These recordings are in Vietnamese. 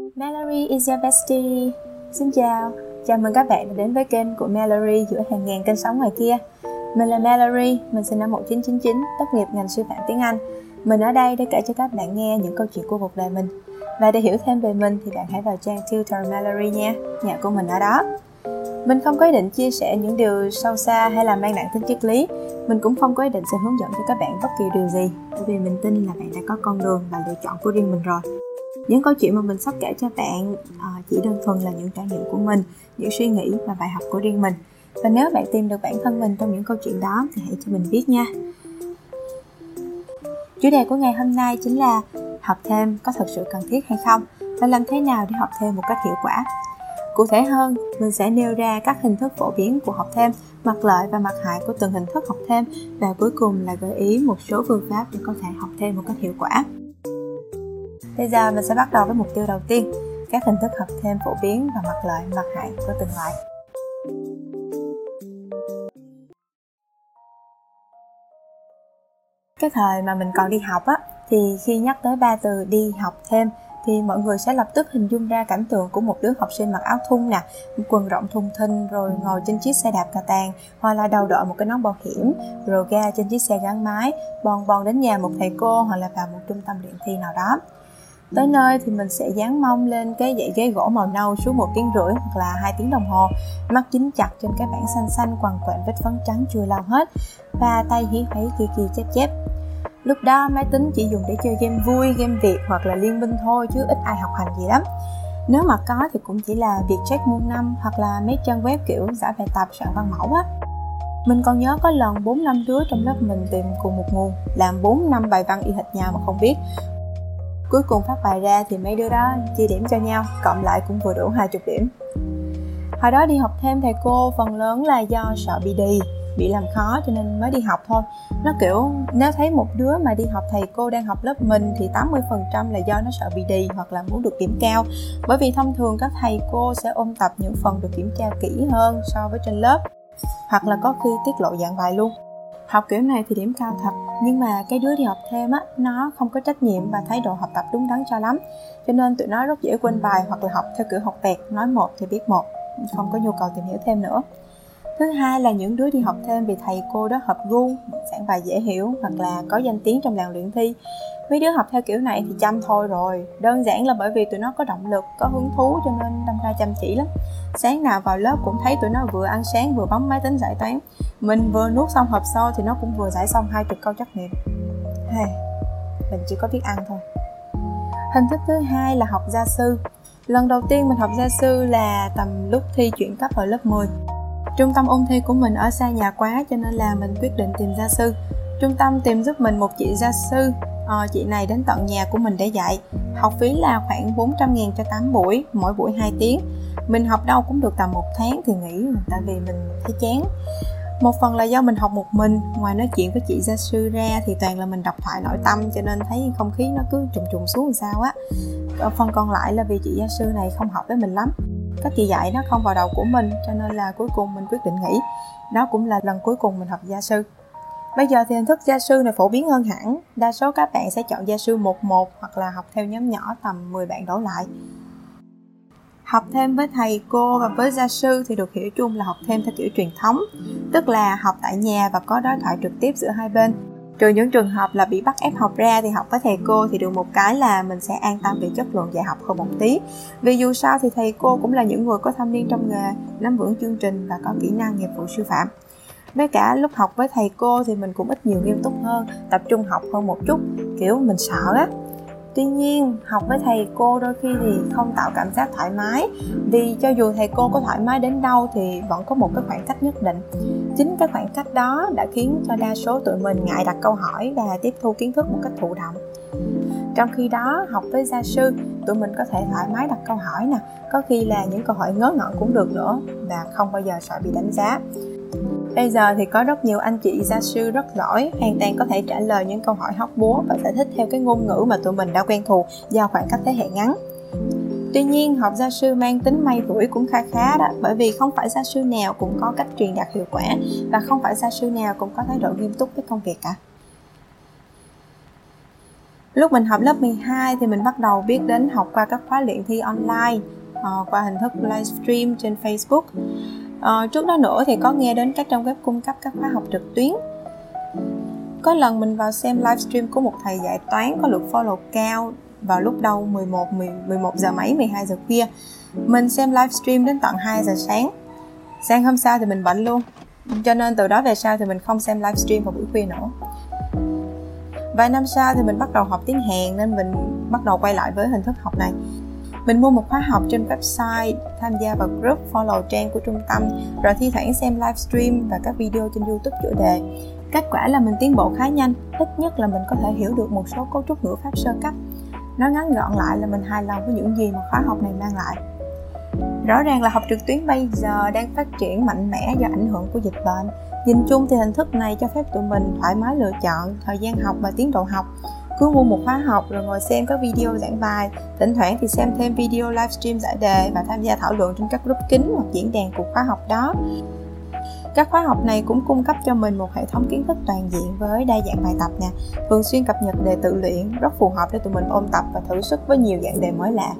Mallory is your bestie. Xin chào, chào mừng các bạn đã đến với kênh của Mallory giữa hàng ngàn kênh sóng ngoài kia. Mình là Mallory, mình sinh năm 1999, tốt nghiệp ngành sư phạm tiếng Anh. Mình ở đây để kể cho các bạn nghe những câu chuyện của cuộc đời mình. Và để hiểu thêm về mình thì bạn hãy vào trang Tutor Mallory nha, nhà của mình ở đó. Mình không có ý định chia sẻ những điều sâu xa hay là mang nặng tính triết lý. Mình cũng không có ý định sẽ hướng dẫn cho các bạn bất kỳ điều gì, bởi vì mình tin là bạn đã có con đường và lựa chọn của riêng mình rồi những câu chuyện mà mình sắp kể cho bạn ờ, chỉ đơn thuần là những trải nghiệm của mình, những suy nghĩ và bài học của riêng mình. Và nếu bạn tìm được bản thân mình trong những câu chuyện đó thì hãy cho mình biết nha. Chủ đề của ngày hôm nay chính là học thêm có thật sự cần thiết hay không và làm thế nào để học thêm một cách hiệu quả. Cụ thể hơn, mình sẽ nêu ra các hình thức phổ biến của học thêm, mặt lợi và mặt hại của từng hình thức học thêm và cuối cùng là gợi ý một số phương pháp để có thể học thêm một cách hiệu quả. Bây giờ mình sẽ bắt đầu với mục tiêu đầu tiên, các hình thức học thêm phổ biến và mặt lợi, mặt hại của từng loại. Cái thời mà mình còn đi học á, thì khi nhắc tới ba từ đi học thêm thì mọi người sẽ lập tức hình dung ra cảnh tượng của một đứa học sinh mặc áo thun nè, quần rộng thùng thình rồi ngồi trên chiếc xe đạp cà tàng hoặc là đầu đội một cái nón bảo hiểm rồi ga trên chiếc xe gắn máy bon bon đến nhà một thầy cô hoặc là vào một trung tâm luyện thi nào đó tới nơi thì mình sẽ dán mông lên cái dãy ghế gỗ màu nâu suốt một tiếng rưỡi hoặc là hai tiếng đồng hồ. Mắt dính chặt trên cái bảng xanh xanh quằn quện vết phấn trắng chưa lau hết. Và tay hí hoáy kia kia chép chép. Lúc đó máy tính chỉ dùng để chơi game vui, game việt hoặc là liên minh thôi chứ ít ai học hành gì lắm. Nếu mà có thì cũng chỉ là việc check môn năm hoặc là mấy trang web kiểu giải bài tập soạn văn mẫu á. Mình còn nhớ có lần 4 năm đứa trong lớp mình tìm cùng một nguồn, làm 4 năm bài văn y hệt nhau mà không biết. Cuối cùng phát bài ra thì mấy đứa đó chia điểm cho nhau, cộng lại cũng vừa đủ 20 điểm. Hồi đó đi học thêm thầy cô phần lớn là do sợ bị đi bị làm khó cho nên mới đi học thôi. Nó kiểu nếu thấy một đứa mà đi học thầy cô đang học lớp mình thì 80% là do nó sợ bị đi hoặc là muốn được điểm cao. Bởi vì thông thường các thầy cô sẽ ôn tập những phần được kiểm tra kỹ hơn so với trên lớp hoặc là có khi tiết lộ dạng bài luôn học kiểu này thì điểm cao thật, nhưng mà cái đứa đi học thêm á, nó không có trách nhiệm và thái độ học tập đúng đắn cho lắm. Cho nên tụi nó rất dễ quên bài hoặc là học theo kiểu học vẹt, nói một thì biết một, không có nhu cầu tìm hiểu thêm nữa. Thứ hai là những đứa đi học thêm vì thầy cô đó hợp gu, giảng bài dễ hiểu hoặc là có danh tiếng trong làng luyện thi mấy đứa học theo kiểu này thì chăm thôi rồi. Đơn giản là bởi vì tụi nó có động lực có hứng thú cho nên đâm ra chăm chỉ lắm. Sáng nào vào lớp cũng thấy tụi nó vừa ăn sáng vừa bấm máy tính giải toán. Mình vừa nuốt xong hộp xôi thì nó cũng vừa giải xong hai chục câu trắc nghiệm. Hey, mình chỉ có biết ăn thôi. Hình thức thứ hai là học gia sư. Lần đầu tiên mình học gia sư là tầm lúc thi chuyển cấp ở lớp 10 trung tâm ôn thi của mình ở xa nhà quá cho nên là mình quyết định tìm gia sư. Trung tâm tìm giúp mình một chị gia sư à, chị này đến tận nhà của mình để dạy. Học phí là khoảng 400 ngàn cho 8 buổi mỗi buổi 2 tiếng. Mình học đâu cũng được tầm một tháng thì nghỉ tại vì mình thấy chán. Một phần là do mình học một mình ngoài nói chuyện với chị gia sư ra thì toàn là mình đọc thoại nội tâm cho nên thấy không khí nó cứ trùng trùng xuống làm sao á. Ờ, phần còn lại là vì chị gia sư này không hợp với mình lắm. Các chị dạy nó không vào đầu của mình cho nên là cuối cùng mình quyết định nghỉ. Đó cũng là lần cuối cùng mình học gia sư. Bây giờ thì hình thức gia sư này phổ biến hơn hẳn, đa số các bạn sẽ chọn gia sư 11 hoặc là học theo nhóm nhỏ tầm 10 bạn đổ lại. Học thêm với thầy cô và với gia sư thì được hiểu chung là học thêm theo kiểu truyền thống, tức là học tại nhà và có đối thoại trực tiếp giữa hai bên. Trừ những trường hợp là bị bắt ép học ra thì học với thầy cô thì được một cái là mình sẽ an tâm về chất lượng dạy học hơn một tí. Vì dù sao thì thầy cô cũng là những người có thâm niên trong nghề, nắm vững chương trình và có kỹ năng nghiệp vụ sư phạm với cả lúc học với thầy cô thì mình cũng ít nhiều nghiêm túc hơn, tập trung học hơn một chút, kiểu, mình sợ á. Tuy nhiên, học với thầy cô đôi khi thì không tạo cảm giác thoải mái, vì cho dù thầy cô có thoải mái đến đâu thì vẫn có một cái khoảng cách nhất định. Chính cái khoảng cách đó đã khiến cho đa số tụi mình ngại đặt câu hỏi và tiếp thu kiến thức một cách thụ động. Trong khi đó, học với gia sư, tụi mình có thể thoải mái đặt câu hỏi nè, có khi là những câu hỏi ngớ ngẩn cũng được nữa và không bao giờ sợ bị đánh giá. Bây giờ thì có rất nhiều anh chị gia sư rất giỏi, hoàn toàn có thể trả lời những câu hỏi hóc búa và giải thích theo cái ngôn ngữ mà tụi mình đã quen thuộc do khoảng cách thế hệ ngắn. Tuy nhiên, học gia sư mang tính may rủi cũng khá khá đó, bởi vì không phải gia sư nào cũng có cách truyền đạt hiệu quả và không phải gia sư nào cũng có thái độ nghiêm túc với công việc cả. Lúc mình học lớp 12 thì mình bắt đầu biết đến học qua các khóa luyện thi online ờ, qua hình thức livestream trên Facebook. Uh, trước đó nữa thì có nghe đến các trang web cung cấp các khóa học trực tuyến. Có lần mình vào xem livestream của một thầy dạy toán có lượt follow cao vào lúc đầu 11 10, 11 giờ mấy 12 giờ khuya. Mình xem livestream đến tận 2 giờ sáng. Sáng hôm sau thì mình bệnh luôn. Cho nên từ đó về sau thì mình không xem livestream vào buổi khuya nữa vài năm sau thì mình bắt đầu học tiếng Hàn nên mình bắt đầu quay lại với hình thức học này mình mua một khóa học trên website, tham gia vào group follow trang của trung tâm, rồi thi thoảng xem livestream và các video trên youtube chủ đề. Kết quả là mình tiến bộ khá nhanh, ít nhất là mình có thể hiểu được một số cấu trúc ngữ pháp sơ cấp. Nói ngắn gọn lại là mình hài lòng với những gì mà khóa học này mang lại. Rõ ràng là học trực tuyến bây giờ đang phát triển mạnh mẽ do ảnh hưởng của dịch bệnh. Nhìn chung thì hình thức này cho phép tụi mình thoải mái lựa chọn thời gian học và tiến độ học cứ mua một khóa học rồi ngồi xem các video giảng bài. Thỉnh thoảng thì xem thêm video livestream giải đề và tham gia thảo luận trên các group kín hoặc diễn đàn của khóa học đó. Các khóa học này cũng cung cấp cho mình một hệ thống kiến thức toàn diện với đa dạng bài tập nè, thường xuyên cập nhật đề tự luyện rất phù hợp để tụi mình ôn tập và thử sức với nhiều dạng đề mới lạ.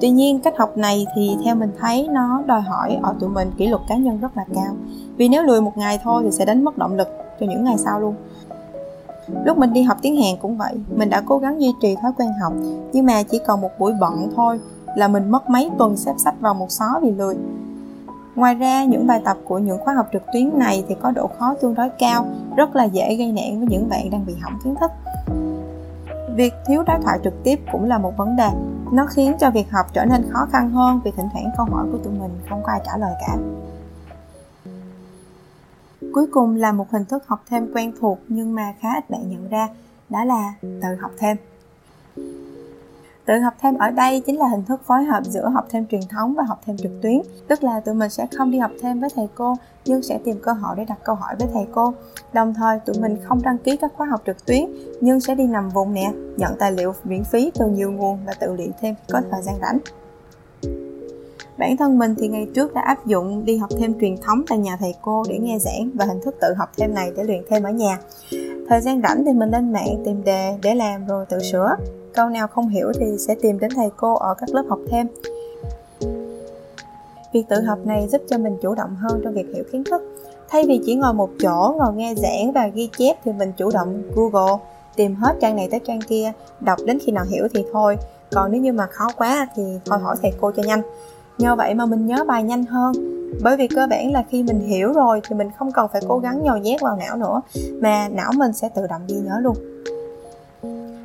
Tuy nhiên, cách học này thì theo mình thấy nó đòi hỏi ở tụi mình kỷ luật cá nhân rất là cao. Vì nếu lười một ngày thôi thì sẽ đánh mất động lực cho những ngày sau luôn lúc mình đi học tiếng hàn cũng vậy, mình đã cố gắng duy trì thói quen học, nhưng mà chỉ còn một buổi bận thôi là mình mất mấy tuần xếp sách vào một xó vì lười. Ngoài ra, những bài tập của những khóa học trực tuyến này thì có độ khó tương đối cao, rất là dễ gây nản với những bạn đang bị hỏng kiến thức. Việc thiếu đối thoại trực tiếp cũng là một vấn đề, nó khiến cho việc học trở nên khó khăn hơn vì thỉnh thoảng câu hỏi của tụi mình không có ai trả lời cả cuối cùng là một hình thức học thêm quen thuộc nhưng mà khá ít bạn nhận ra, đó là tự học thêm. Tự học thêm ở đây chính là hình thức phối hợp giữa học thêm truyền thống và học thêm trực tuyến. Tức là tụi mình sẽ không đi học thêm với thầy cô, nhưng sẽ tìm cơ hội để đặt câu hỏi với thầy cô. Đồng thời, tụi mình không đăng ký các khóa học trực tuyến, nhưng sẽ đi nằm vùng nè, nhận tài liệu miễn phí từ nhiều nguồn và tự luyện thêm khi có thời gian rảnh. Bản thân mình thì ngày trước đã áp dụng đi học thêm truyền thống tại nhà thầy cô để nghe giảng và hình thức tự học thêm này để luyện thêm ở nhà. Thời gian rảnh thì mình lên mạng tìm đề để làm rồi tự sửa. Câu nào không hiểu thì sẽ tìm đến thầy cô ở các lớp học thêm. Việc tự học này giúp cho mình chủ động hơn trong việc hiểu kiến thức. Thay vì chỉ ngồi một chỗ, ngồi nghe giảng và ghi chép thì mình chủ động Google, tìm hết trang này tới trang kia, đọc đến khi nào hiểu thì thôi. Còn nếu như mà khó quá thì thôi hỏi thầy cô cho nhanh nhờ vậy mà mình nhớ bài nhanh hơn bởi vì cơ bản là khi mình hiểu rồi thì mình không cần phải cố gắng nhồi nhét vào não nữa mà não mình sẽ tự động ghi nhớ luôn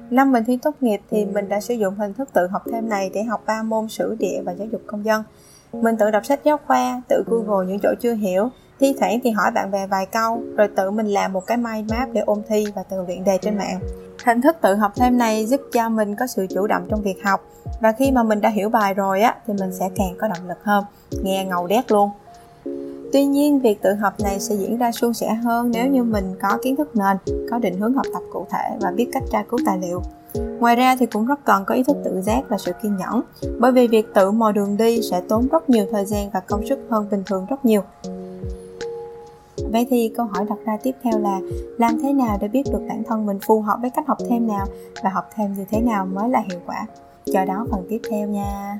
Năm mình thi tốt nghiệp thì mình đã sử dụng hình thức tự học thêm này để học ba môn sử địa và giáo dục công dân. Mình tự đọc sách giáo khoa, tự Google những chỗ chưa hiểu, thi thoảng thì hỏi bạn bè vài câu, rồi tự mình làm một cái mind map để ôn thi và tự luyện đề trên mạng. Hình thức tự học thêm này giúp cho mình có sự chủ động trong việc học và khi mà mình đã hiểu bài rồi á thì mình sẽ càng có động lực hơn. Nghe ngầu đét luôn. Tuy nhiên, việc tự học này sẽ diễn ra suôn sẻ hơn nếu như mình có kiến thức nền, có định hướng học tập cụ thể và biết cách tra cứu tài liệu. Ngoài ra thì cũng rất cần có ý thức tự giác và sự kiên nhẫn, bởi vì việc tự mò đường đi sẽ tốn rất nhiều thời gian và công sức hơn bình thường rất nhiều. Vậy thì câu hỏi đặt ra tiếp theo là làm thế nào để biết được bản thân mình phù hợp với cách học thêm nào và học thêm như thế nào mới là hiệu quả? Chờ đó phần tiếp theo nha.